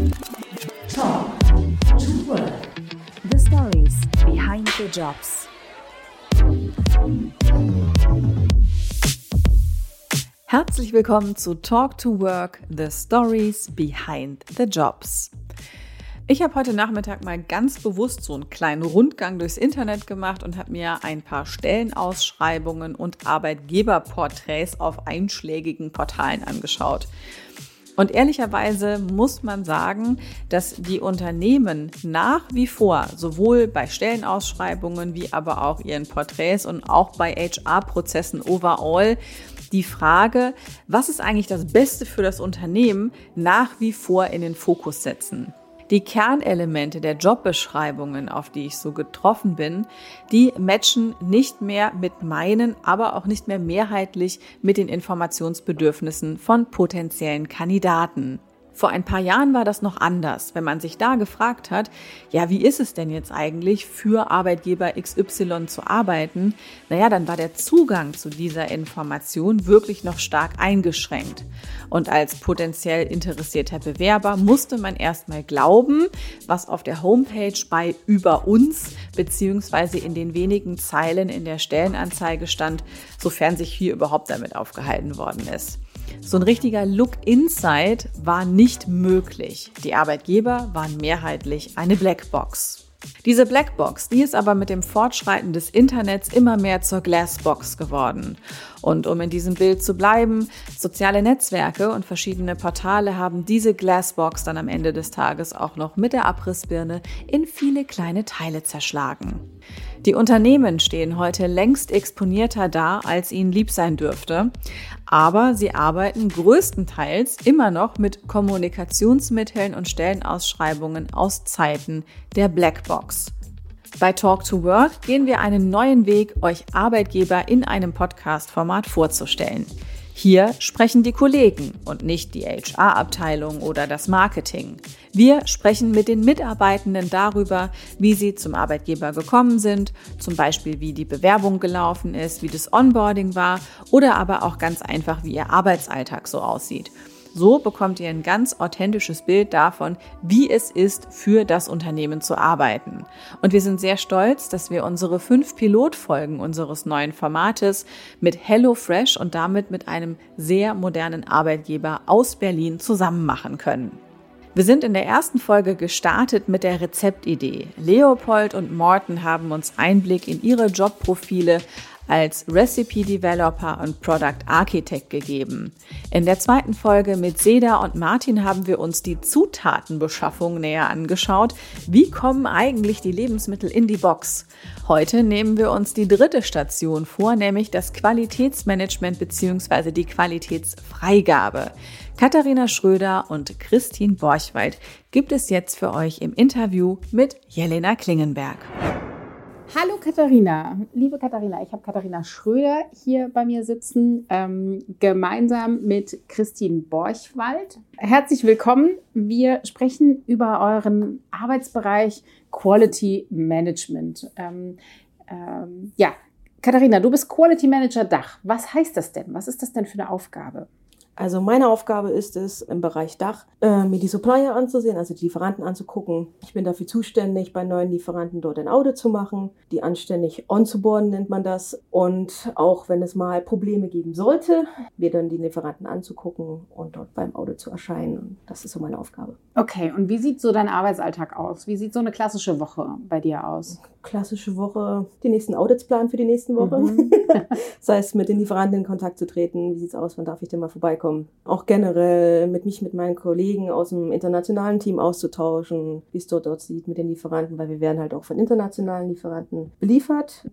Talk to Work. The stories behind the jobs. Herzlich willkommen zu Talk to Work, The Stories Behind the Jobs. Ich habe heute Nachmittag mal ganz bewusst so einen kleinen Rundgang durchs Internet gemacht und habe mir ein paar Stellenausschreibungen und Arbeitgeberporträts auf einschlägigen Portalen angeschaut. Und ehrlicherweise muss man sagen, dass die Unternehmen nach wie vor sowohl bei Stellenausschreibungen wie aber auch ihren Porträts und auch bei HR-Prozessen overall die Frage, was ist eigentlich das Beste für das Unternehmen, nach wie vor in den Fokus setzen. Die Kernelemente der Jobbeschreibungen, auf die ich so getroffen bin, die matchen nicht mehr mit meinen, aber auch nicht mehr mehrheitlich mit den Informationsbedürfnissen von potenziellen Kandidaten. Vor ein paar Jahren war das noch anders, wenn man sich da gefragt hat, ja, wie ist es denn jetzt eigentlich für Arbeitgeber XY zu arbeiten? Naja, dann war der Zugang zu dieser Information wirklich noch stark eingeschränkt. Und als potenziell interessierter Bewerber musste man erstmal glauben, was auf der Homepage bei über uns beziehungsweise in den wenigen Zeilen in der Stellenanzeige stand, sofern sich hier überhaupt damit aufgehalten worden ist. So ein richtiger Look Inside war nicht möglich. Die Arbeitgeber waren mehrheitlich eine Blackbox. Diese Blackbox, die ist aber mit dem Fortschreiten des Internets immer mehr zur Glassbox geworden. Und um in diesem Bild zu bleiben, soziale Netzwerke und verschiedene Portale haben diese Glassbox dann am Ende des Tages auch noch mit der Abrissbirne in viele kleine Teile zerschlagen. Die Unternehmen stehen heute längst exponierter da, als ihnen lieb sein dürfte, aber sie arbeiten größtenteils immer noch mit Kommunikationsmitteln und Stellenausschreibungen aus Zeiten der Blackbox. Bei Talk to Work gehen wir einen neuen Weg, euch Arbeitgeber in einem Podcast-Format vorzustellen. Hier sprechen die Kollegen und nicht die HR-Abteilung oder das Marketing. Wir sprechen mit den Mitarbeitenden darüber, wie sie zum Arbeitgeber gekommen sind, zum Beispiel wie die Bewerbung gelaufen ist, wie das Onboarding war oder aber auch ganz einfach, wie ihr Arbeitsalltag so aussieht. So bekommt ihr ein ganz authentisches Bild davon, wie es ist, für das Unternehmen zu arbeiten. Und wir sind sehr stolz, dass wir unsere fünf Pilotfolgen unseres neuen Formates mit HelloFresh und damit mit einem sehr modernen Arbeitgeber aus Berlin zusammen machen können. Wir sind in der ersten Folge gestartet mit der Rezeptidee. Leopold und Morten haben uns Einblick in ihre Jobprofile als Recipe Developer und Product Architect gegeben. In der zweiten Folge mit Seda und Martin haben wir uns die Zutatenbeschaffung näher angeschaut. Wie kommen eigentlich die Lebensmittel in die Box? Heute nehmen wir uns die dritte Station vor, nämlich das Qualitätsmanagement bzw. die Qualitätsfreigabe. Katharina Schröder und Christine Borchwald gibt es jetzt für euch im Interview mit Jelena Klingenberg. Hallo Katharina, liebe Katharina, ich habe Katharina Schröder hier bei mir sitzen, ähm, gemeinsam mit Christine Borchwald. Herzlich willkommen. Wir sprechen über euren Arbeitsbereich Quality Management. Ähm, ähm, ja, Katharina, du bist Quality Manager Dach. Was heißt das denn? Was ist das denn für eine Aufgabe? Also meine Aufgabe ist es, im Bereich Dach äh, mir die Supplier anzusehen, also die Lieferanten anzugucken. Ich bin dafür zuständig, bei neuen Lieferanten dort ein Audit zu machen, die anständig onzuboarden nennt man das. Und auch wenn es mal Probleme geben sollte, mir dann die Lieferanten anzugucken und dort beim Audit zu erscheinen. Das ist so meine Aufgabe. Okay, und wie sieht so dein Arbeitsalltag aus? Wie sieht so eine klassische Woche bei dir aus? Klassische Woche, die nächsten Audits planen für die nächsten Woche. Mhm. das heißt, mit den Lieferanten in Kontakt zu treten. Wie sieht es aus? Wann darf ich denn mal vorbeikommen? Auch generell mit mich, mit meinen Kollegen aus dem internationalen Team auszutauschen, wie es dort aussieht mit den Lieferanten, weil wir werden halt auch von internationalen Lieferanten beliefert.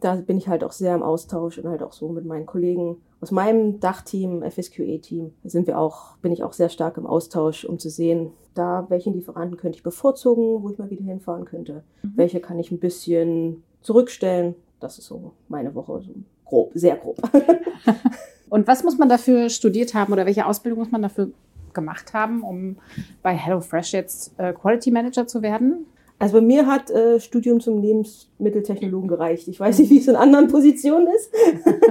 Da bin ich halt auch sehr im Austausch und halt auch so mit meinen Kollegen aus meinem Dachteam, FSQA-Team, sind wir auch, bin ich auch sehr stark im Austausch, um zu sehen, da welchen Lieferanten könnte ich bevorzugen, wo ich mal wieder hinfahren könnte. Mhm. Welche kann ich ein bisschen zurückstellen. Das ist so meine Woche, so grob, sehr grob. Und was muss man dafür studiert haben oder welche Ausbildung muss man dafür gemacht haben, um bei HelloFresh jetzt äh, Quality Manager zu werden? Also bei mir hat äh, Studium zum Lebensmitteltechnologen gereicht. Ich weiß nicht, wie es in anderen Positionen ist.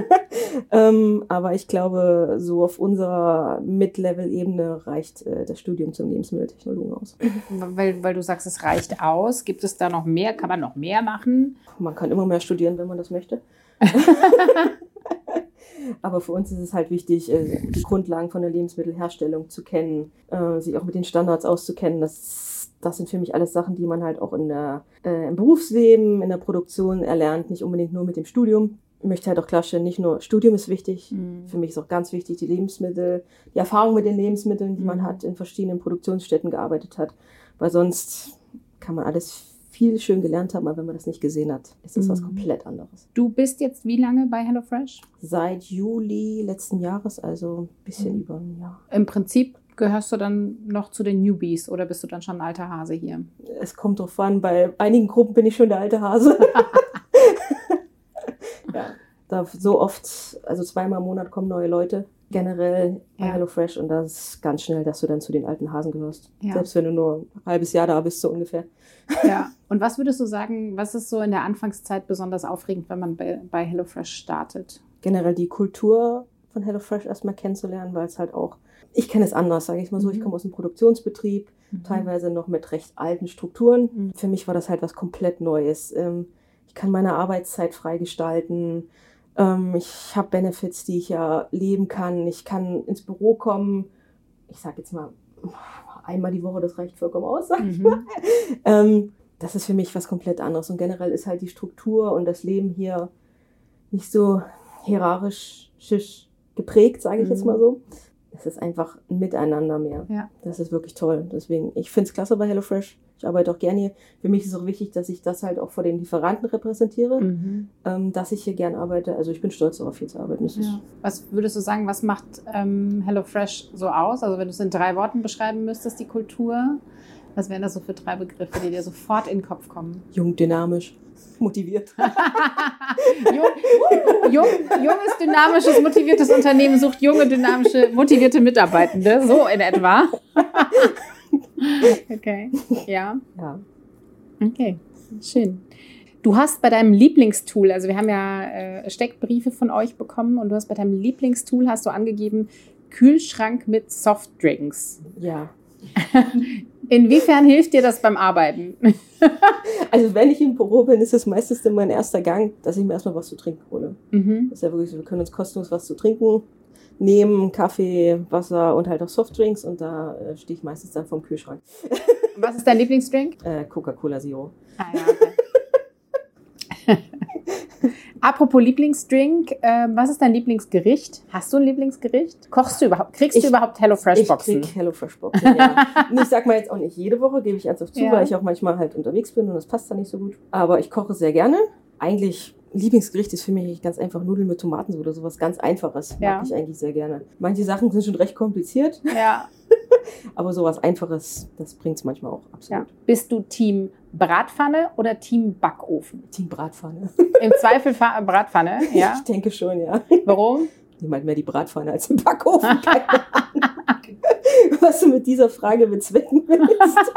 ähm, aber ich glaube, so auf unserer Mid-Level-Ebene reicht äh, das Studium zum Lebensmitteltechnologen aus. Weil, weil du sagst, es reicht aus. Gibt es da noch mehr? Kann man noch mehr machen? Man kann immer mehr studieren, wenn man das möchte. Aber für uns ist es halt wichtig, äh, die Grundlagen von der Lebensmittelherstellung zu kennen, äh, sich auch mit den Standards auszukennen. Das, das sind für mich alles Sachen, die man halt auch in der, äh, im Berufsleben, in der Produktion erlernt, nicht unbedingt nur mit dem Studium. Ich möchte halt auch klarstellen, nicht nur Studium ist wichtig, mhm. für mich ist auch ganz wichtig die Lebensmittel, die Erfahrung mit den Lebensmitteln, die mhm. man hat, in verschiedenen Produktionsstätten gearbeitet hat, weil sonst kann man alles viel schön gelernt haben, aber wenn man das nicht gesehen hat, ist das mhm. was komplett anderes. Du bist jetzt wie lange bei HelloFresh? Seit Juli letzten Jahres, also ein bisschen mhm. über ein Jahr. Im Prinzip gehörst du dann noch zu den Newbies oder bist du dann schon ein alter Hase hier? Es kommt drauf an, bei einigen Gruppen bin ich schon der alte Hase. ja, da so oft, also zweimal im Monat kommen neue Leute generell bei ja. HelloFresh und das ist ganz schnell, dass du dann zu den alten Hasen gehörst. Ja. Selbst wenn du nur ein halbes Jahr da bist, so ungefähr. Ja, und was würdest du sagen, was ist so in der Anfangszeit besonders aufregend, wenn man bei, bei HelloFresh startet? Generell die Kultur von HelloFresh erstmal kennenzulernen, weil es halt auch, ich kenne es anders, sage ich mal so, mhm. ich komme aus einem Produktionsbetrieb, mhm. teilweise noch mit recht alten Strukturen. Mhm. Für mich war das halt was komplett Neues. Ähm, ich kann meine Arbeitszeit freigestalten. Ähm, ich habe Benefits, die ich ja leben kann. Ich kann ins Büro kommen. Ich sage jetzt mal einmal die Woche, das reicht vollkommen aus. Mhm. ähm, das ist für mich was komplett anderes. Und generell ist halt die Struktur und das Leben hier nicht so hierarchisch geprägt, sage ich mhm. jetzt mal so. Es ist einfach ein Miteinander mehr. Ja. Das ist wirklich toll. Deswegen, ich finde es klasse bei HelloFresh. Ich arbeite auch gerne hier. Für mich ist es auch wichtig, dass ich das halt auch vor den Lieferanten repräsentiere, mhm. ähm, dass ich hier gerne arbeite. Also ich bin stolz darauf, hier zu arbeiten. Ja. Was würdest du sagen, was macht ähm, HelloFresh so aus? Also wenn du es in drei Worten beschreiben müsstest, die Kultur, was wären das so für drei Begriffe, die dir sofort in den Kopf kommen? Jung, dynamisch, motiviert. jung, jung, junges, dynamisches, motiviertes Unternehmen sucht junge, dynamische, motivierte Mitarbeitende. So in etwa. okay, ja. Ja. Okay, schön. Du hast bei deinem Lieblingstool, also wir haben ja äh, Steckbriefe von euch bekommen und du hast bei deinem Lieblingstool hast du angegeben Kühlschrank mit Softdrinks. Ja. Inwiefern hilft dir das beim Arbeiten? also wenn ich im Büro bin, ist es meistens mein erster Gang, dass ich mir erstmal was zu trinken hole. Mhm. Das ist ja wirklich so, wir können uns kostenlos was zu trinken nehmen, Kaffee, Wasser und halt auch Softdrinks und da äh, stehe ich meistens dann vorm Kühlschrank. Was ist dein Lieblingsdrink? Äh, Coca-Cola Zero. Ah, ja, okay. Apropos Lieblingsdrink, äh, was ist dein Lieblingsgericht? Hast du ein Lieblingsgericht? Kochst du überhaupt? Kriegst ich, du überhaupt HelloFresh Boxen? Ich krieg HelloFresh Boxen. Ja. ich sag mal jetzt auch nicht jede Woche, gebe ich ernsthaft zu, ja. weil ich auch manchmal halt unterwegs bin und das passt dann nicht so gut. Aber ich koche sehr gerne. Eigentlich Lieblingsgericht ist für mich ganz einfach Nudeln mit Tomaten oder sowas ganz Einfaches. Ja. Mag ich eigentlich sehr gerne. Manche Sachen sind schon recht kompliziert. Ja. Aber sowas Einfaches, das bringt es manchmal auch absolut. Ja. Bist du Team Bratpfanne oder Team Backofen? Team Bratpfanne. Im Zweifel Bratpfanne, ja? Ich denke schon, ja. Warum? Niemand mehr die Bratpfanne als den Backofen. Was du mit dieser Frage bezwecken willst.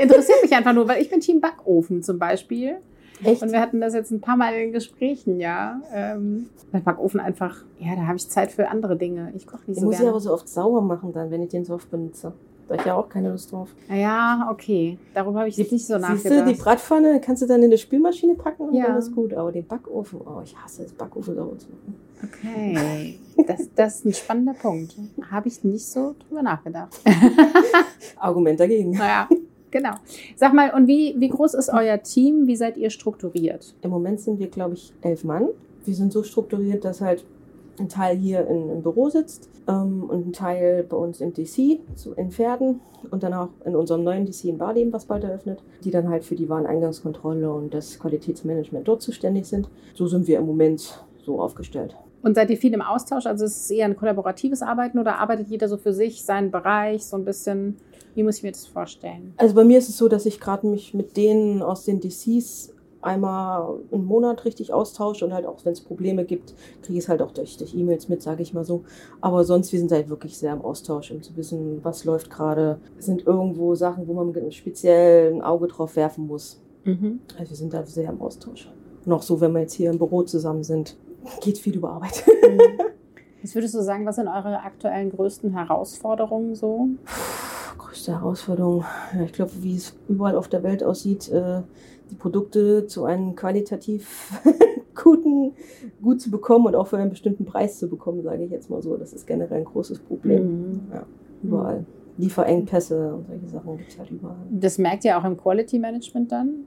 Interessiert mich einfach nur, weil ich bin Team Backofen zum Beispiel. Echt? Und wir hatten das jetzt ein paar Mal in Gesprächen, ja. Ähm, der Backofen einfach, ja, da habe ich Zeit für andere Dinge. Ich koche nicht den so muss gerne. muss ich aber so oft sauer machen dann, wenn ich den so oft benutze. Da ich ja auch keine Lust drauf. Ja, okay. Darüber habe ich jetzt nicht so nachgedacht. Siehst du, die Bratpfanne kannst du dann in die Spülmaschine packen und ja. dann ist gut. Aber den Backofen, oh, ich hasse es, Backofen sauer zu machen. Okay, das, das ist ein spannender Punkt. Habe ich nicht so drüber nachgedacht. Argument dagegen. Naja, Genau. Sag mal, und wie, wie groß ist euer Team? Wie seid ihr strukturiert? Im Moment sind wir, glaube ich, elf Mann. Wir sind so strukturiert, dass halt ein Teil hier in, im Büro sitzt ähm, und ein Teil bei uns im DC, so in Pferden und dann auch in unserem neuen DC in Barleben, was bald eröffnet, die dann halt für die Wareneingangskontrolle und das Qualitätsmanagement dort zuständig sind. So sind wir im Moment so aufgestellt. Und seid ihr viel im Austausch? Also ist es eher ein kollaboratives Arbeiten oder arbeitet jeder so für sich, seinen Bereich, so ein bisschen? Wie muss ich mir das vorstellen? Also bei mir ist es so, dass ich gerade mich mit denen aus den DCs einmal im Monat richtig austausche und halt auch, wenn es Probleme gibt, kriege ich es halt auch durch, durch E-Mails mit, sage ich mal so. Aber sonst, wir sind halt wirklich sehr im Austausch, um zu wissen, was läuft gerade. Sind irgendwo Sachen, wo man speziell ein Auge drauf werfen muss. Mhm. Also wir sind da sehr im Austausch. Noch so, wenn wir jetzt hier im Büro zusammen sind, geht viel über Arbeit. Mhm. Was würdest du sagen, was sind eure aktuellen größten Herausforderungen so? Größte Herausforderung, ich glaube, wie es überall auf der Welt aussieht, äh, die Produkte zu einem qualitativ guten, gut zu bekommen und auch für einen bestimmten Preis zu bekommen, sage ich jetzt mal so. Das ist generell ein großes Problem. Mhm. Ja, überall. Mhm. Lieferengpässe und solche Sachen gibt es halt überall. Das merkt ihr auch im Quality Management dann?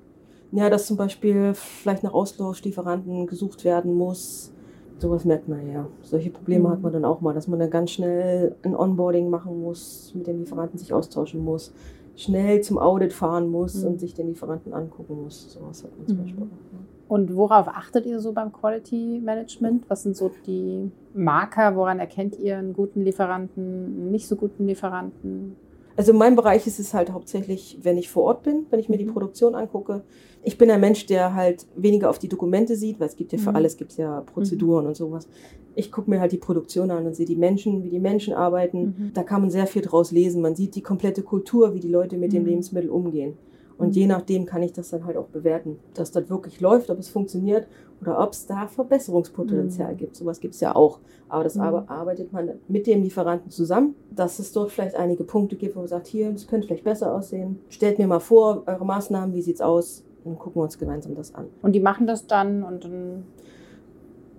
Ja, dass zum Beispiel vielleicht nach Austauschlieferanten gesucht werden muss. Sowas merkt man ja. Solche Probleme mhm. hat man dann auch mal, dass man dann ganz schnell ein Onboarding machen muss, mit den Lieferanten sich austauschen muss schnell zum Audit fahren muss mhm. und sich den Lieferanten angucken muss. Sowas hat man zum mhm. Beispiel auch. Und worauf achtet ihr so beim Quality Management? Was sind so die Marker? Woran erkennt ihr einen guten Lieferanten, einen nicht so guten Lieferanten? Also in meinem Bereich ist es halt hauptsächlich, wenn ich vor Ort bin, wenn ich mir die mhm. Produktion angucke. Ich bin ein Mensch, der halt weniger auf die Dokumente sieht, weil es gibt ja für mhm. alles gibt's ja Prozeduren mhm. und sowas. Ich gucke mir halt die Produktion an und sehe die Menschen, wie die Menschen arbeiten. Mhm. Da kann man sehr viel draus lesen. Man sieht die komplette Kultur, wie die Leute mit dem mhm. Lebensmittel umgehen. Und je nachdem kann ich das dann halt auch bewerten, dass das wirklich läuft, ob es funktioniert oder ob es da Verbesserungspotenzial mhm. gibt. Sowas gibt es ja auch. Aber das mhm. arbeitet man mit dem Lieferanten zusammen, dass es dort vielleicht einige Punkte gibt, wo man sagt, hier, das könnte vielleicht besser aussehen. Stellt mir mal vor, eure Maßnahmen, wie sieht es aus? Und gucken wir uns gemeinsam das an. Und die machen das dann und dann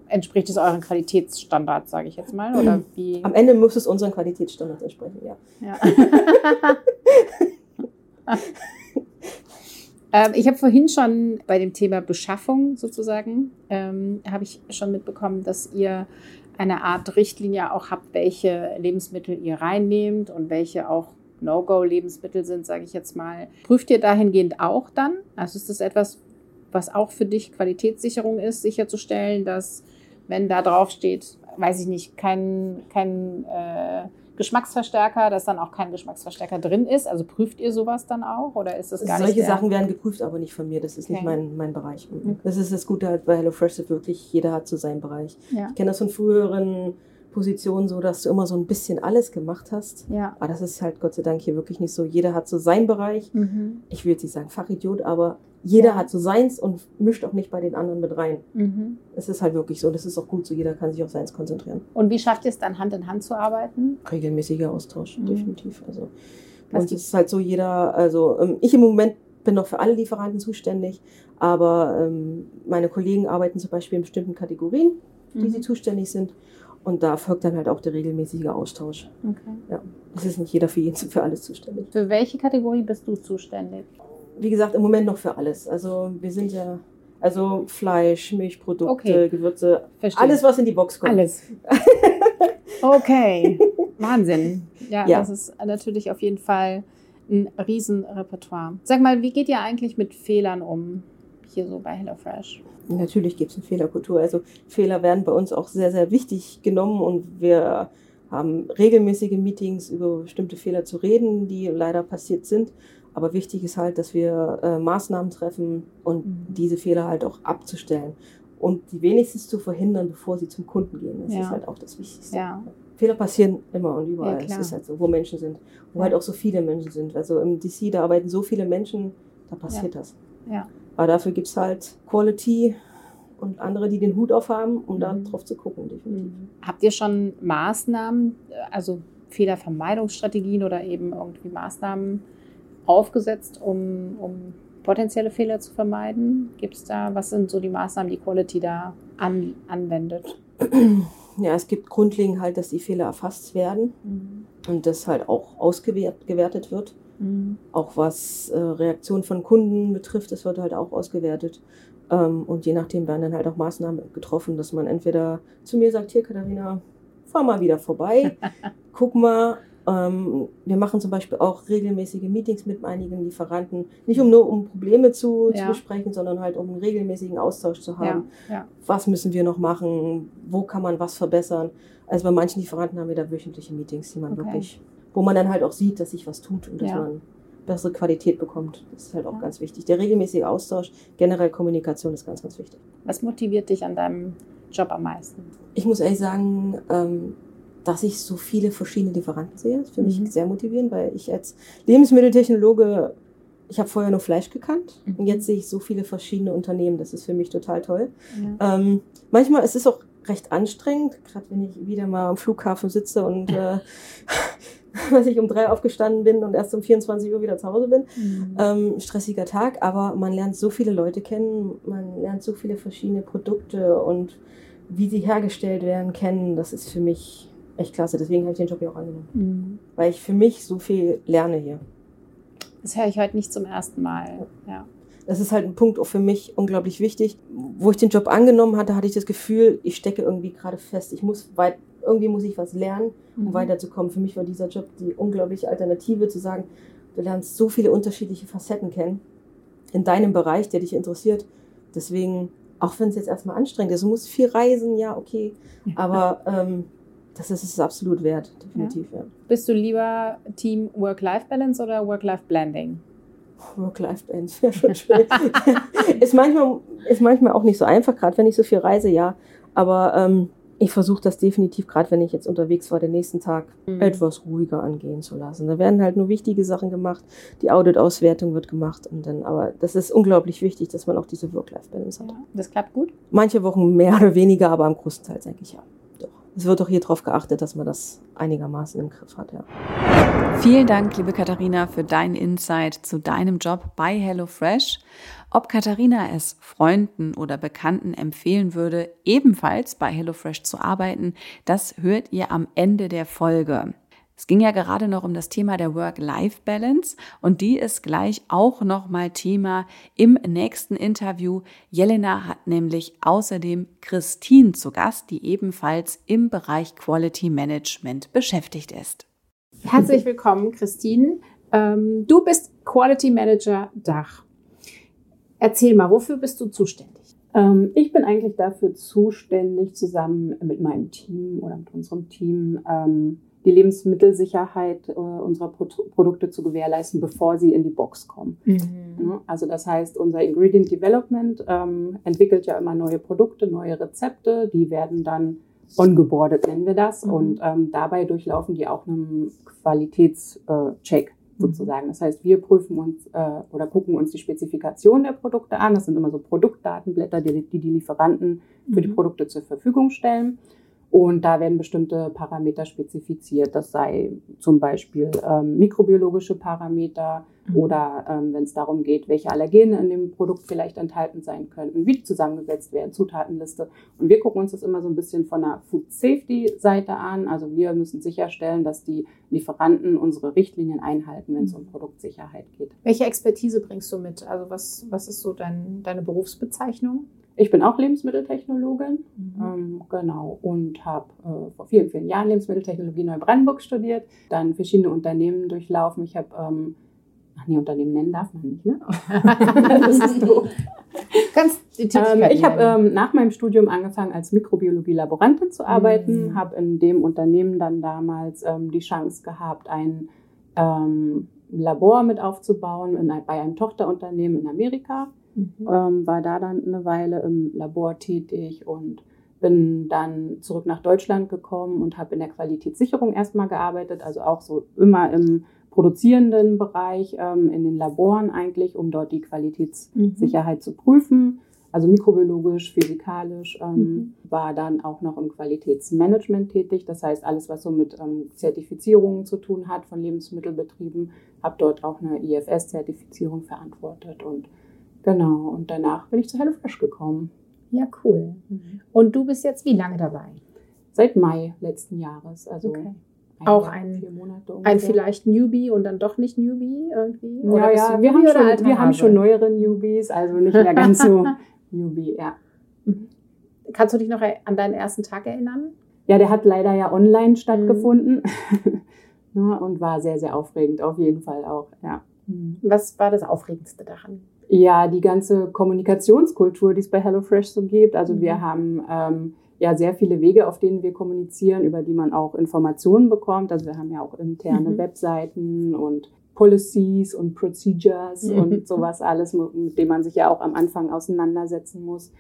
entspricht es euren Qualitätsstandards, sage ich jetzt mal? Oder wie? Am Ende muss es unseren Qualitätsstandards entsprechen, ja. ja. Ähm, ich habe vorhin schon bei dem Thema Beschaffung sozusagen, ähm, habe ich schon mitbekommen, dass ihr eine Art Richtlinie auch habt, welche Lebensmittel ihr reinnehmt und welche auch No-Go-Lebensmittel sind, sage ich jetzt mal. Prüft ihr dahingehend auch dann? Also ist das etwas, was auch für dich Qualitätssicherung ist, sicherzustellen, dass wenn da drauf steht, weiß ich nicht, kein, kein äh, Geschmacksverstärker, dass dann auch kein Geschmacksverstärker drin ist? Also prüft ihr sowas dann auch oder ist das gar Solche nicht? Solche Sachen werden geprüft, aber nicht von mir. Das ist okay. nicht mein, mein Bereich. Mhm. Das ist das Gute halt bei HelloFresh, wirklich jeder hat so seinen Bereich. Ja. Ich kenne das von früheren Positionen so, dass du immer so ein bisschen alles gemacht hast. Ja. Aber das ist halt Gott sei Dank hier wirklich nicht so. Jeder hat so seinen Bereich. Mhm. Ich will jetzt nicht sagen Fachidiot, aber jeder hat so seins und mischt auch nicht bei den anderen mit rein. Mhm. Es ist halt wirklich so. Das ist auch gut so. Jeder kann sich auf seins konzentrieren. Und wie schafft ihr es dann, Hand in Hand zu arbeiten? Regelmäßiger Austausch, mhm. definitiv. Also bei uns ist es halt so, jeder, also ähm, ich im Moment bin noch für alle Lieferanten zuständig, aber ähm, meine Kollegen arbeiten zum Beispiel in bestimmten Kategorien, die mhm. sie zuständig sind. Und da folgt dann halt auch der regelmäßige Austausch. Okay. Ja. Es ist nicht jeder für, jeden, für alles zuständig. Für welche Kategorie bist du zuständig? Wie gesagt, im Moment noch für alles. Also wir sind ja, also Fleisch, Milchprodukte, okay. Gewürze, Verstehe. alles, was in die Box kommt. Alles. Okay, Wahnsinn. Ja, ja, das ist natürlich auf jeden Fall ein Riesenrepertoire. Sag mal, wie geht ihr eigentlich mit Fehlern um, hier so bei HelloFresh? Natürlich gibt es eine Fehlerkultur. Also Fehler werden bei uns auch sehr, sehr wichtig genommen und wir haben regelmäßige Meetings über bestimmte Fehler zu reden, die leider passiert sind. Aber wichtig ist halt, dass wir äh, Maßnahmen treffen und mhm. diese Fehler halt auch abzustellen und die wenigstens zu verhindern, bevor sie zum Kunden gehen. Das ja. ist halt auch das Wichtigste. Ja. Fehler passieren immer und überall. Ja, es ist halt so, wo Menschen sind, wo halt auch so viele Menschen sind. Also im DC, da arbeiten so viele Menschen, da passiert das. Aber dafür gibt es halt Quality und andere, die den Hut aufhaben, um mhm. da drauf zu gucken. Definitiv. Mhm. Habt ihr schon Maßnahmen, also Fehlervermeidungsstrategien oder eben irgendwie Maßnahmen aufgesetzt, um, um potenzielle Fehler zu vermeiden? Gibt es da, was sind so die Maßnahmen, die Quality da an, anwendet? Ja, es gibt grundlegend halt, dass die Fehler erfasst werden mhm. und das halt auch ausgewertet wird. Mhm. Auch was äh, Reaktion von Kunden betrifft, das wird halt auch ausgewertet. Ähm, und je nachdem werden dann halt auch Maßnahmen getroffen, dass man entweder zu mir sagt, hier Katharina, fahr mal wieder vorbei, guck mal. Ähm, wir machen zum Beispiel auch regelmäßige Meetings mit einigen Lieferanten, nicht um nur um Probleme zu, ja. zu besprechen, sondern halt um einen regelmäßigen Austausch zu haben. Ja. Ja. Was müssen wir noch machen? Wo kann man was verbessern? Also bei manchen Lieferanten haben wir da wöchentliche Meetings, die man okay. wirklich wo man dann halt auch sieht, dass sich was tut und dass man bessere Qualität bekommt. Das ist halt auch ganz wichtig. Der regelmäßige Austausch, generell Kommunikation ist ganz, ganz wichtig. Was motiviert dich an deinem Job am meisten? Ich muss ehrlich sagen, ähm, dass ich so viele verschiedene Lieferanten sehe, ist für mich mhm. sehr motivierend, weil ich als Lebensmitteltechnologe, ich habe vorher nur Fleisch gekannt mhm. und jetzt sehe ich so viele verschiedene Unternehmen. Das ist für mich total toll. Ja. Ähm, manchmal ist es auch recht anstrengend, gerade wenn ich wieder mal am Flughafen sitze und äh, was ich um drei aufgestanden bin und erst um 24 Uhr wieder zu Hause bin. Mhm. Ähm, stressiger Tag, aber man lernt so viele Leute kennen, man lernt so viele verschiedene Produkte und wie sie hergestellt werden kennen. Das ist für mich echt klasse. Deswegen habe ich den Job ja auch angenommen. Mhm. Weil ich für mich so viel lerne hier. Das höre ich heute nicht zum ersten Mal. Ja. Das ist halt ein Punkt auch für mich unglaublich wichtig. Wo ich den Job angenommen hatte, hatte ich das Gefühl, ich stecke irgendwie gerade fest. Ich muss weit, irgendwie muss ich was lernen, um mhm. weiterzukommen. Für mich war dieser Job die unglaubliche Alternative, zu sagen, du lernst so viele unterschiedliche Facetten kennen in deinem Bereich, der dich interessiert. Deswegen, auch wenn es jetzt erstmal anstrengend ist, du musst viel reisen, ja, okay. Aber ähm, das ist es absolut wert, definitiv. Ja. Ja. Bist du lieber Team Work-Life-Balance oder Work-Life-Blending? Work-Life-Balance wäre schon schön. ist, manchmal, ist manchmal auch nicht so einfach, gerade wenn ich so viel reise, ja. Aber ähm, ich versuche das definitiv, gerade wenn ich jetzt unterwegs war, den nächsten Tag mhm. etwas ruhiger angehen zu lassen. Da werden halt nur wichtige Sachen gemacht, die Audit-Auswertung wird gemacht und dann, aber das ist unglaublich wichtig, dass man auch diese Work-Life-Balance hat. Ja, das klappt gut? Manche Wochen mehr oder weniger, aber am größten Teil eigentlich ja es wird auch hier darauf geachtet, dass man das einigermaßen im Griff hat. Ja. Vielen Dank, liebe Katharina, für deinen Insight zu deinem Job bei HelloFresh. Ob Katharina es Freunden oder Bekannten empfehlen würde, ebenfalls bei HelloFresh zu arbeiten, das hört ihr am Ende der Folge. Es ging ja gerade noch um das Thema der Work-Life-Balance und die ist gleich auch nochmal Thema im nächsten Interview. Jelena hat nämlich außerdem Christine zu Gast, die ebenfalls im Bereich Quality Management beschäftigt ist. Herzlich willkommen, Christine. Ähm, du bist Quality Manager Dach. Erzähl mal, wofür bist du zuständig? Ähm, ich bin eigentlich dafür zuständig, zusammen mit meinem Team oder mit unserem Team ähm, die Lebensmittelsicherheit äh, unserer Pro Produkte zu gewährleisten, bevor sie in die Box kommen. Mhm. Also das heißt, unser Ingredient Development ähm, entwickelt ja immer neue Produkte, neue Rezepte, die werden dann ongeboardet, nennen wir das. Mhm. Und ähm, dabei durchlaufen die auch einen Qualitätscheck mhm. sozusagen. Das heißt, wir prüfen uns äh, oder gucken uns die Spezifikation der Produkte an. Das sind immer so Produktdatenblätter, die die, die Lieferanten für die mhm. Produkte zur Verfügung stellen. Und da werden bestimmte Parameter spezifiziert. Das sei zum Beispiel ähm, mikrobiologische Parameter mhm. oder ähm, wenn es darum geht, welche Allergene in dem Produkt vielleicht enthalten sein könnten, wie die zusammengesetzt werden, Zutatenliste. Und wir gucken uns das immer so ein bisschen von der Food Safety Seite an. Also wir müssen sicherstellen, dass die Lieferanten unsere Richtlinien einhalten, wenn es um mhm. Produktsicherheit geht. Welche Expertise bringst du mit? Also was, was ist so dein, deine Berufsbezeichnung? Ich bin auch Lebensmitteltechnologin, mhm. ähm, genau, und habe äh, vor vielen, vielen Jahren Lebensmitteltechnologie Neubrandenburg studiert, dann verschiedene Unternehmen durchlaufen. Ich habe, ähm, ach nee, Unternehmen nennen darf man nicht, ne? das ist doof. Ganz ähm, ich habe ähm, nach meinem Studium angefangen als Mikrobiologie-Laborantin zu arbeiten, mhm. habe in dem Unternehmen dann damals ähm, die Chance gehabt, ein ähm, Labor mit aufzubauen in, bei einem Tochterunternehmen in Amerika Mhm. Ähm, war da dann eine Weile im Labor tätig und bin dann zurück nach Deutschland gekommen und habe in der Qualitätssicherung erstmal gearbeitet, also auch so immer im produzierenden Bereich, ähm, in den Laboren eigentlich, um dort die Qualitätssicherheit mhm. zu prüfen. Also mikrobiologisch, physikalisch, ähm, mhm. war dann auch noch im Qualitätsmanagement tätig. Das heißt, alles, was so mit ähm, Zertifizierungen zu tun hat von Lebensmittelbetrieben, habe dort auch eine IFS-Zertifizierung verantwortet und Genau, und danach bin ich zu HelloFresh gekommen. Ja, cool. Mhm. Und du bist jetzt wie lange dabei? Seit Mai letzten Jahres. Also okay. ein auch Jahr, ein, ein vielleicht Newbie und dann doch nicht Newbie irgendwie? Oder ja, ja wir, haben schon, wir haben schon neuere Newbies, also nicht mehr ganz so Newbie, ja. Mhm. Kannst du dich noch an deinen ersten Tag erinnern? Ja, der hat leider ja online stattgefunden mhm. und war sehr, sehr aufregend, auf jeden Fall auch, ja. Mhm. Was war das Aufregendste daran? Ja, die ganze Kommunikationskultur, die es bei HelloFresh so gibt. Also wir mhm. haben ähm, ja sehr viele Wege, auf denen wir kommunizieren, über die man auch Informationen bekommt. Also wir haben ja auch interne mhm. Webseiten und Policies und Procedures mhm. und sowas alles, mit dem man sich ja auch am Anfang auseinandersetzen muss.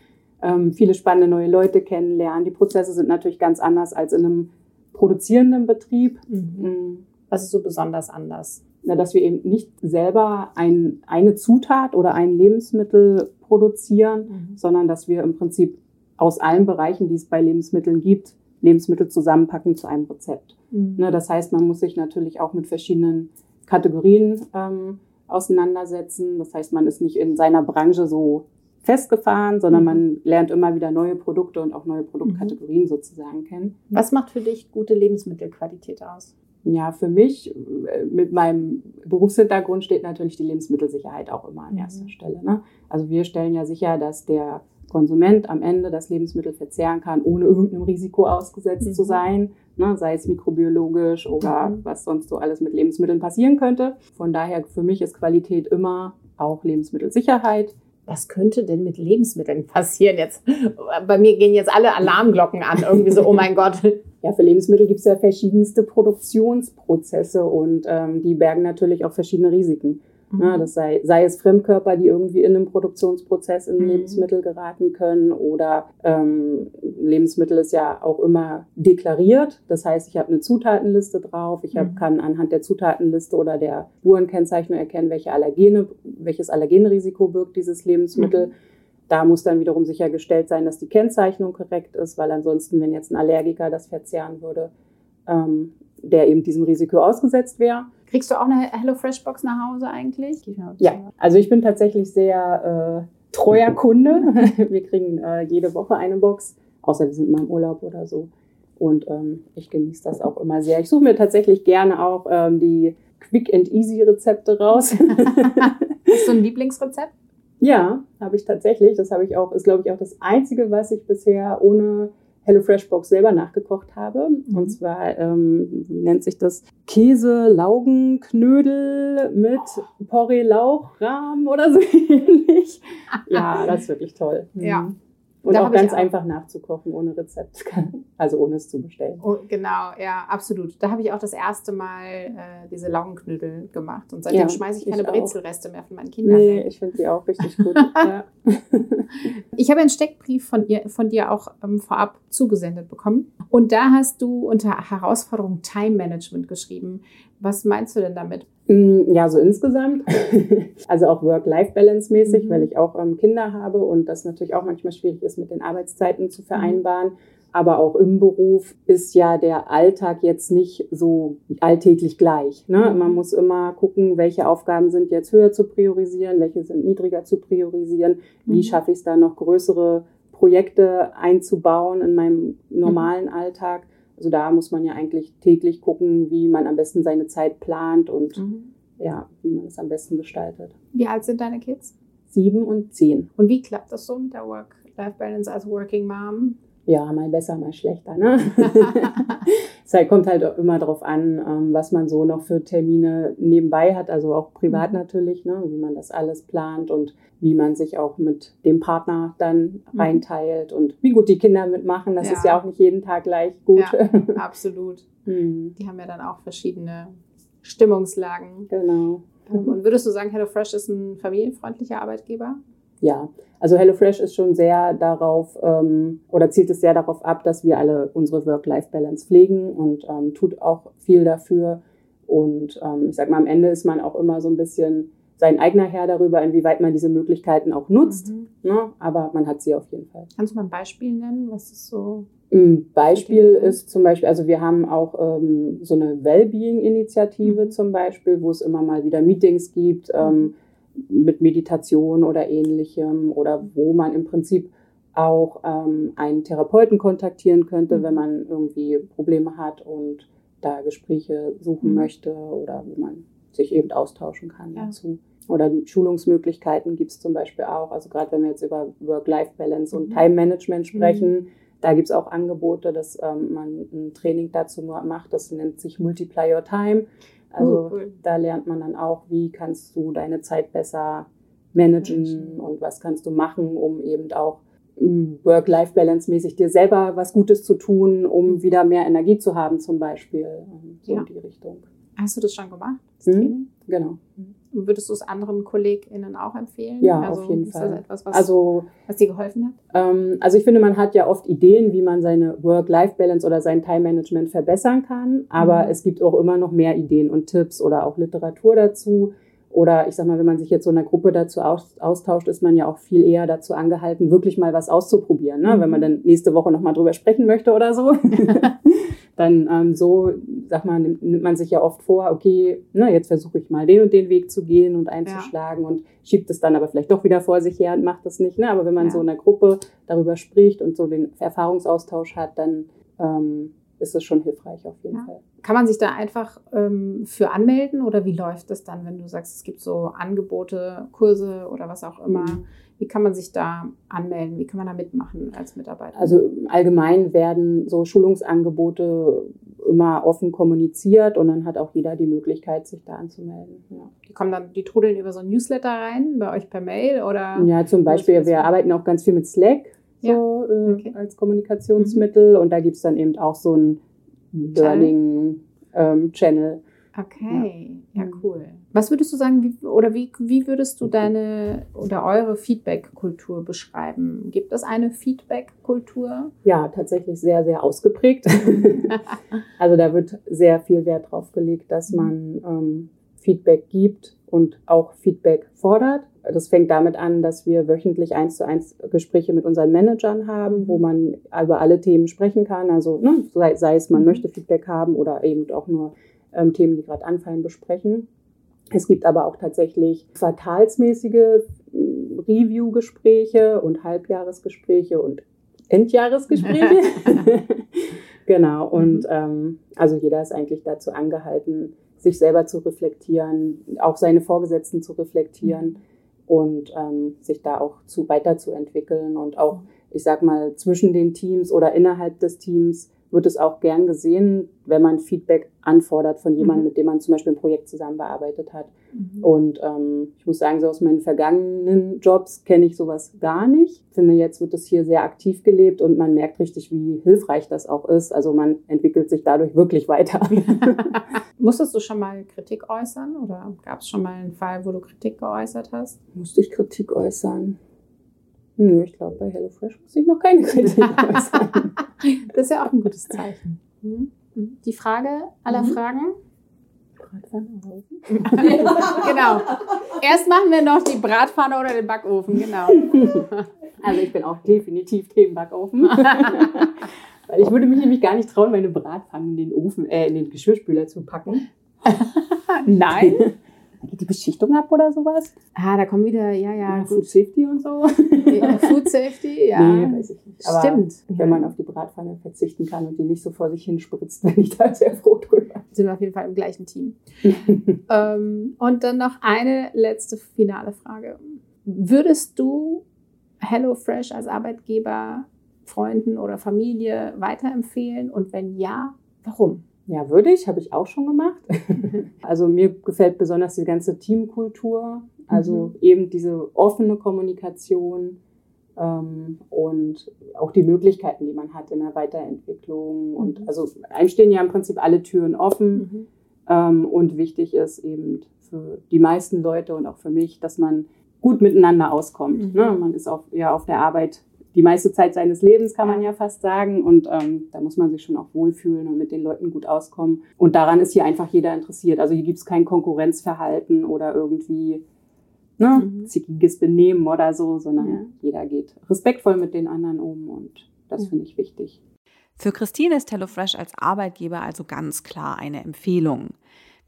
Ähm, viele spannende neue Leute kennenlernen. Die Prozesse sind natürlich ganz anders als in einem produzierenden Betrieb. Mhm. mhm. Was ist so besonders anders? Na, dass wir eben nicht selber ein, eine Zutat oder ein Lebensmittel produzieren, mhm. sondern dass wir im Prinzip aus allen Bereichen, die es bei Lebensmitteln gibt, Lebensmittel zusammenpacken zu einem Rezept. Mhm. Ne, das heißt, man muss sich natürlich auch mit verschiedenen Kategorien ähm, auseinandersetzen. Das heißt, man ist nicht in seiner Branche so festgefahren, sondern mhm. man lernt immer wieder neue Produkte und auch neue Produktkategorien mhm. sozusagen kennen. Was macht für dich gute Lebensmittelqualität aus? Ja, für mich äh, mit meinem Berufshintergrund steht natürlich die Lebensmittelsicherheit auch immer an mhm. erster Stelle. Ne? Also wir stellen ja sicher, dass der Konsument am Ende das Lebensmittel verzehren kann, ohne irgendeinem Risiko ausgesetzt mhm. zu sein, ne, sei es mikrobiologisch oder mhm. was sonst so alles mit Lebensmitteln passieren könnte. Von daher für mich ist Qualität immer auch Lebensmittelsicherheit. Was könnte denn mit Lebensmitteln passieren jetzt? Bei mir gehen jetzt alle Alarmglocken an, irgendwie so, oh mein Gott. Ja, für Lebensmittel gibt es ja verschiedenste Produktionsprozesse und ähm, die bergen natürlich auch verschiedene Risiken. Mhm. Ja, das sei, sei es Fremdkörper, die irgendwie in einem Produktionsprozess in mhm. Lebensmittel geraten können oder ähm, Lebensmittel ist ja auch immer deklariert. Das heißt, ich habe eine Zutatenliste drauf. Ich hab, mhm. kann anhand der Zutatenliste oder der Spurenkennzeichnung erkennen, welche Allergene, welches Allergenrisiko birgt dieses Lebensmittel. Mhm. Da muss dann wiederum sichergestellt sein, dass die Kennzeichnung korrekt ist, weil ansonsten, wenn jetzt ein Allergiker das verzehren würde, ähm, der eben diesem Risiko ausgesetzt wäre. Kriegst du auch eine HelloFresh-Box nach Hause eigentlich? Ja, also ich bin tatsächlich sehr äh, treuer Kunde. wir kriegen äh, jede Woche eine Box, außer wir sind mal im Urlaub oder so. Und ähm, ich genieße das auch immer sehr. Ich suche mir tatsächlich gerne auch ähm, die Quick and Easy Rezepte raus. Hast du ein Lieblingsrezept? Ja, habe ich tatsächlich. Das habe ich auch, ist glaube ich auch das einzige, was ich bisher ohne HelloFresh-Box selber nachgekocht habe. Mhm. Und zwar, ähm, wie nennt sich das? Käse-Laugenknödel mit Porree-Lauchrahm oder so ähnlich. Ja, das ist wirklich toll. Ja. Und da auch ganz auch einfach nachzukochen ohne Rezept, also ohne es zu bestellen. Oh, genau, ja, absolut. Da habe ich auch das erste Mal äh, diese Laugenknödel gemacht und seitdem ja, schmeiße ich keine ich Brezelreste mehr von meinen Kindern. Nee, ich finde die auch richtig gut. ja. Ich habe einen Steckbrief von, ihr, von dir auch ähm, vorab zugesendet bekommen und da hast du unter Herausforderung Time Management geschrieben. Was meinst du denn damit? Mm, ja, so insgesamt. also auch Work-Life-Balance mäßig, mhm. weil ich auch ähm, Kinder habe und das natürlich auch manchmal schwierig ist, mit den Arbeitszeiten zu vereinbaren. Mhm. Aber auch im Beruf ist ja der Alltag jetzt nicht so alltäglich gleich. Ne? Mhm. Man muss immer gucken, welche Aufgaben sind jetzt höher zu priorisieren, welche sind niedriger zu priorisieren. Wie mhm. schaffe ich es da noch größere Projekte einzubauen in meinem normalen. Alltag? Also da muss man ja eigentlich täglich gucken, wie man am besten seine Zeit plant und mhm. ja, wie man es am besten gestaltet. Wie alt sind deine Kids? Sieben und zehn. Und wie klappt das so mit der Work-Life-Balance als Working Mom? Ja, mal besser, mal schlechter. Ne? es halt, kommt halt immer darauf an, ähm, was man so noch für Termine nebenbei hat, also auch privat mhm. natürlich, ne? wie man das alles plant und wie man sich auch mit dem Partner dann mhm. reinteilt und wie gut die Kinder mitmachen. Das ja. ist ja auch nicht jeden Tag gleich gut. Ja, absolut. mhm. Die haben ja dann auch verschiedene Stimmungslagen. Genau. Ähm, und würdest du sagen, HelloFresh ist ein familienfreundlicher Arbeitgeber? Ja, also HelloFresh ist schon sehr darauf ähm, oder zielt es sehr darauf ab, dass wir alle unsere Work-Life-Balance pflegen und ähm, tut auch viel dafür. Und ähm, ich sag mal, am Ende ist man auch immer so ein bisschen sein eigener Herr darüber, inwieweit man diese Möglichkeiten auch nutzt. Mhm. Ne? Aber man hat sie auf jeden Fall. Kannst du mal ein Beispiel nennen? Was ist so? Ein Beispiel ist zum Beispiel, also wir haben auch ähm, so eine Wellbeing-Initiative mhm. zum Beispiel, wo es immer mal wieder Meetings gibt ähm, mit Meditation oder ähnlichem oder wo man im Prinzip auch ähm, einen Therapeuten kontaktieren könnte, mhm. wenn man irgendwie Probleme hat und da Gespräche suchen mhm. möchte oder wo man sich eben austauschen kann ja. dazu. Oder Schulungsmöglichkeiten gibt es zum Beispiel auch. Also gerade wenn wir jetzt über Work-Life-Balance mhm. und Time-Management sprechen, mhm. da gibt es auch Angebote, dass ähm, man ein Training dazu macht. Das nennt sich Multiply Your Time. Also oh, cool. da lernt man dann auch, wie kannst du deine Zeit besser managen Menschen. und was kannst du machen, um eben auch hm, Work-Life-Balance-mäßig dir selber was Gutes zu tun, um mhm. wieder mehr Energie zu haben zum Beispiel. So ja. in die Richtung. Hast du das schon gemacht? Das hm? genau. Würdest du es anderen KollegInnen auch empfehlen? Ja, also, auf jeden ist Fall. Das etwas, was, Also was dir geholfen hat? Ähm, also ich finde, man hat ja oft Ideen, wie man seine Work-Life-Balance oder sein Time-Management verbessern kann, aber Mhm. es gibt auch immer noch mehr Ideen und Tipps oder auch Literatur dazu. Oder ich sag mal, wenn man sich jetzt so in einer Gruppe dazu aus, austauscht, ist man ja auch viel eher dazu angehalten, wirklich mal was auszuprobieren. Ne? Mhm. Wenn man dann nächste Woche nochmal drüber sprechen möchte oder so, dann ähm, so, sag mal, nimmt, nimmt man sich ja oft vor, okay, ne, jetzt versuche ich mal den und den Weg zu gehen und einzuschlagen und schiebt es dann aber vielleicht doch wieder vor sich her und macht das nicht. Ne? Aber wenn man Ja. so in einer Gruppe darüber spricht und so den Erfahrungsaustausch hat, dann ähm, ist es schon hilfreich auf jeden Ja. Fall. Kann man sich da einfach ähm, für anmelden oder wie läuft das dann, wenn du sagst, es gibt so Angebote, Kurse oder was auch immer? Mhm. Wie kann man sich da anmelden? Wie kann man da mitmachen als Mitarbeiter? Also allgemein werden so Schulungsangebote immer offen kommuniziert und dann hat auch jeder die Möglichkeit, sich da anzumelden. Ja. die kommen dann, die trudeln über so ein Newsletter rein, bei euch per Mail oder? Ja, zum Beispiel, wir arbeiten auch ganz viel mit Slack so, Ja, äh, okay. als Kommunikationsmittel und da gibt's dann eben auch so einen Learning-Channel. Okay, ja, Mhm. cool. Was würdest du sagen, wie, oder wie, wie würdest du deine oder eure Feedback-Kultur beschreiben? Gibt es eine Feedback-Kultur? ja, tatsächlich sehr, sehr ausgeprägt. also da wird sehr viel Wert drauf gelegt, dass man ähm, Feedback gibt und auch Feedback fordert. Das fängt damit an, dass wir wöchentlich eins zu eins Gespräche mit unseren Managern haben, wo man über alle Themen sprechen kann. Also ne, sei, sei es, man Mhm. möchte Feedback haben oder eben auch nur ähm, Themen, die gerade anfallen, besprechen. Es gibt aber auch tatsächlich quartalsmäßige mm, Review-Gespräche und Halbjahresgespräche und Endjahresgespräche. genau, und ähm, also jeder ist eigentlich dazu angehalten, sich selber zu reflektieren, auch seine Vorgesetzten zu reflektieren und ähm, sich da auch zu weiterzuentwickeln und auch, ich sag mal, zwischen den Teams oder innerhalb des Teams wird es auch gern gesehen, wenn man Feedback anfordert von jemandem, Mhm. mit dem man zum Beispiel ein Projekt zusammenbearbeitet hat. Und ähm, ich muss sagen, so aus meinen vergangenen Jobs kenne ich sowas gar nicht. Ich finde, jetzt wird es hier sehr aktiv gelebt und man merkt richtig, wie hilfreich das auch ist. Also man entwickelt sich dadurch wirklich weiter. Musstest du schon mal Kritik äußern oder gab es schon mal einen Fall, wo du Kritik geäußert hast? Musste ich Kritik äußern? Nö, ich glaube, bei HelloFresh muss ich noch keine Kritik äußern. Das ist ja auch ein gutes Zeichen. Mhm. Die Frage aller Mhm. Fragen? Bratpfanne oder Ofen? genau. Erst machen wir noch die Bratpfanne oder den Backofen, genau. Also ich bin auch definitiv Team Backofen. Weil ich würde mich nämlich gar nicht trauen, meine Bratpfanne in den Ofen, äh, in den Geschirrspüler zu packen. Nein. Die Beschichtung ab oder sowas? Ah, da kommen wieder, ja, ja, Ja. Food Safety und so. Ja, Food Safety, ja. Nee, weiß ich nicht. Aber Stimmt. wenn man auf die Bratpfanne verzichten kann und die nicht so vor sich hinspritzt, bin ich da sehr froh drüber. sind wir auf jeden Fall im gleichen Team. ähm, und dann noch eine letzte finale Frage. Würdest du HelloFresh als Arbeitgeber Freunden oder Familie weiterempfehlen? Und wenn ja, warum? Ja, würde ich, habe ich auch schon gemacht. Also mir gefällt besonders die ganze Teamkultur, also eben diese offene Kommunikation ähm, und auch die Möglichkeiten, die man hat in der Weiterentwicklung. Und Mhm. also einem stehen ja im Prinzip alle Türen offen. Ähm, und wichtig ist eben für die meisten Leute und auch für mich, dass man gut miteinander auskommt. Mhm. Ne? Man ist auf, ja auf der Arbeit die meiste Zeit seines Lebens, kann man ja fast sagen. Und ähm, da muss man sich schon auch wohlfühlen und mit den Leuten gut auskommen. Und daran ist hier einfach jeder interessiert. Also hier gibt es kein Konkurrenzverhalten oder irgendwie ne, Mhm. zickiges Benehmen oder so, sondern Ja. jeder geht respektvoll mit den anderen um und das Ja. finde ich wichtig. Für Christine ist HelloFresh als Arbeitgeber also ganz klar eine Empfehlung.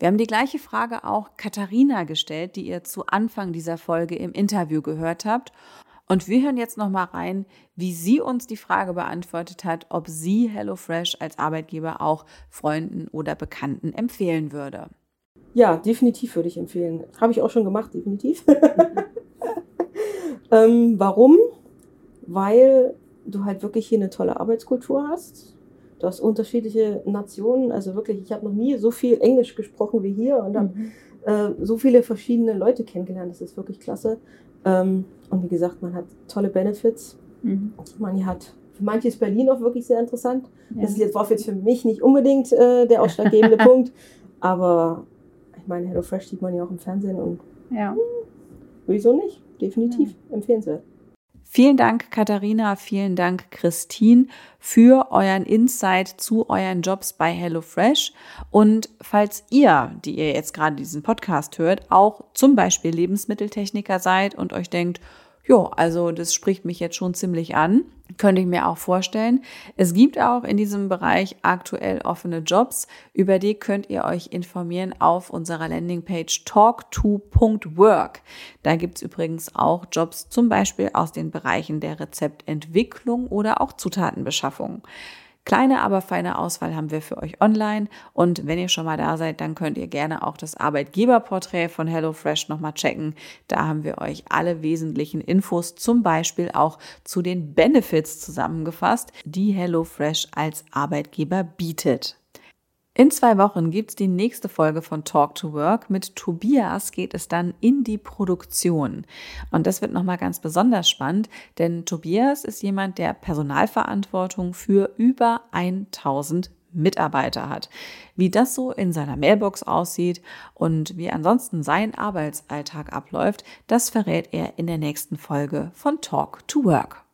Wir haben die gleiche Frage auch Katharina gestellt, die ihr zu Anfang dieser Folge im Interview gehört habt. Und wir hören jetzt noch mal rein, wie sie uns die Frage beantwortet hat, ob sie HelloFresh als Arbeitgeber auch Freunden oder Bekannten empfehlen würde. Ja, definitiv würde ich empfehlen. Habe ich auch schon gemacht, definitiv. ähm, warum? Weil du halt wirklich hier eine tolle Arbeitskultur hast. Du hast unterschiedliche Nationen. Also wirklich, ich habe noch nie so viel Englisch gesprochen wie hier und habe äh, so viele verschiedene Leute kennengelernt. Das ist wirklich klasse. Ähm, und wie gesagt, man hat tolle Benefits. Mhm. Man hier hat für manche ist Berlin auch wirklich sehr interessant. Ja. Das ist jetzt, war jetzt für mich nicht unbedingt äh, der ausschlaggebende Punkt. Aber ich meine HelloFresh sieht man ja auch im Fernsehen und Ja. wieso nicht? Definitiv empfehlenswert. Vielen Dank, Katharina, vielen Dank, Christine, für euren Insight zu euren Jobs bei HelloFresh. Und falls ihr, die ihr jetzt gerade diesen Podcast hört, auch zum Beispiel Lebensmitteltechniker seid und euch denkt, Jo, also das spricht mich jetzt schon ziemlich an. Könnte ich mir auch vorstellen. Es gibt auch in diesem Bereich aktuell offene Jobs. Über die könnt ihr euch informieren auf unserer Landingpage talk2.work. Da gibt's übrigens auch Jobs zum Beispiel aus den Bereichen der Rezeptentwicklung oder auch Zutatenbeschaffung. Kleine, aber feine Auswahl haben wir für euch online. Und wenn ihr schon mal da seid, dann könnt ihr gerne auch das Arbeitgeberporträt von HelloFresh nochmal checken. Da haben wir euch alle wesentlichen Infos, zum Beispiel auch zu den Benefits zusammengefasst, die HelloFresh als Arbeitgeber bietet. In zwei Wochen gibt's die nächste Folge von Talk to Work. Mit Tobias geht es dann in die Produktion. Und das wird nochmal ganz besonders spannend, denn Tobias ist jemand, der Personalverantwortung für über 1000 Mitarbeiter hat. Wie das so in seiner Mailbox aussieht und wie ansonsten sein Arbeitsalltag abläuft, das verrät er in der nächsten Folge von Talk to Work.